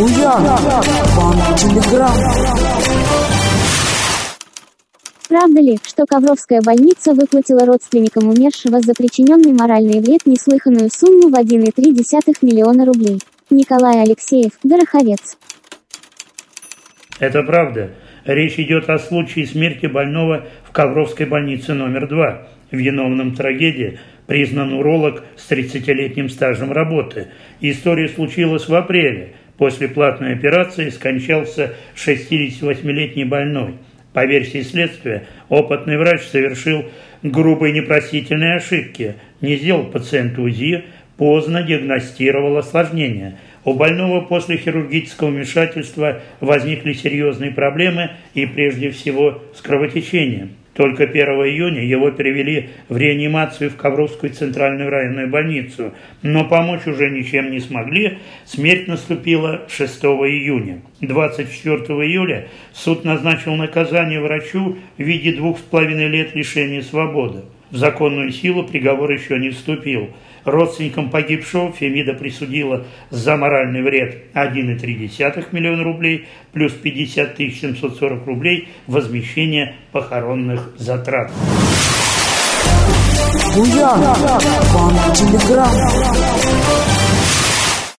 Буян, Банк Телеграм. Правда ли, что Ковровская больница выплатила родственникам умершего за причиненный моральный вред неслыханную сумму в 1,3 миллиона рублей? Николай Алексеев, Дороховец. Это правда. Речь идет о случае смерти больного в Ковровской больнице номер 2. Виновным трагедии признан уролог с 30-летним стажем работы. История случилась в апреле. После платной операции скончался 68-летний больной. По версии следствия, опытный врач совершил грубые непростительные ошибки, не сделал пациенту УЗИ, поздно диагностировал осложнения. У больного после хирургического вмешательства возникли серьезные проблемы и прежде всего с кровотечением. Только 1 июня его перевели в реанимацию в Ковровскую центральную районную больницу, но помочь уже ничем не смогли. Смерть наступила 6 июня. 24 июля суд назначил наказание врачу в виде двух с половиной лет лишения свободы. В законную силу приговор еще не вступил. Родственникам погибшего Фемида присудила за моральный вред 1,3 миллиона рублей плюс 50 740 рублей возмещение похоронных затрат. Буян, Банк Телеграм.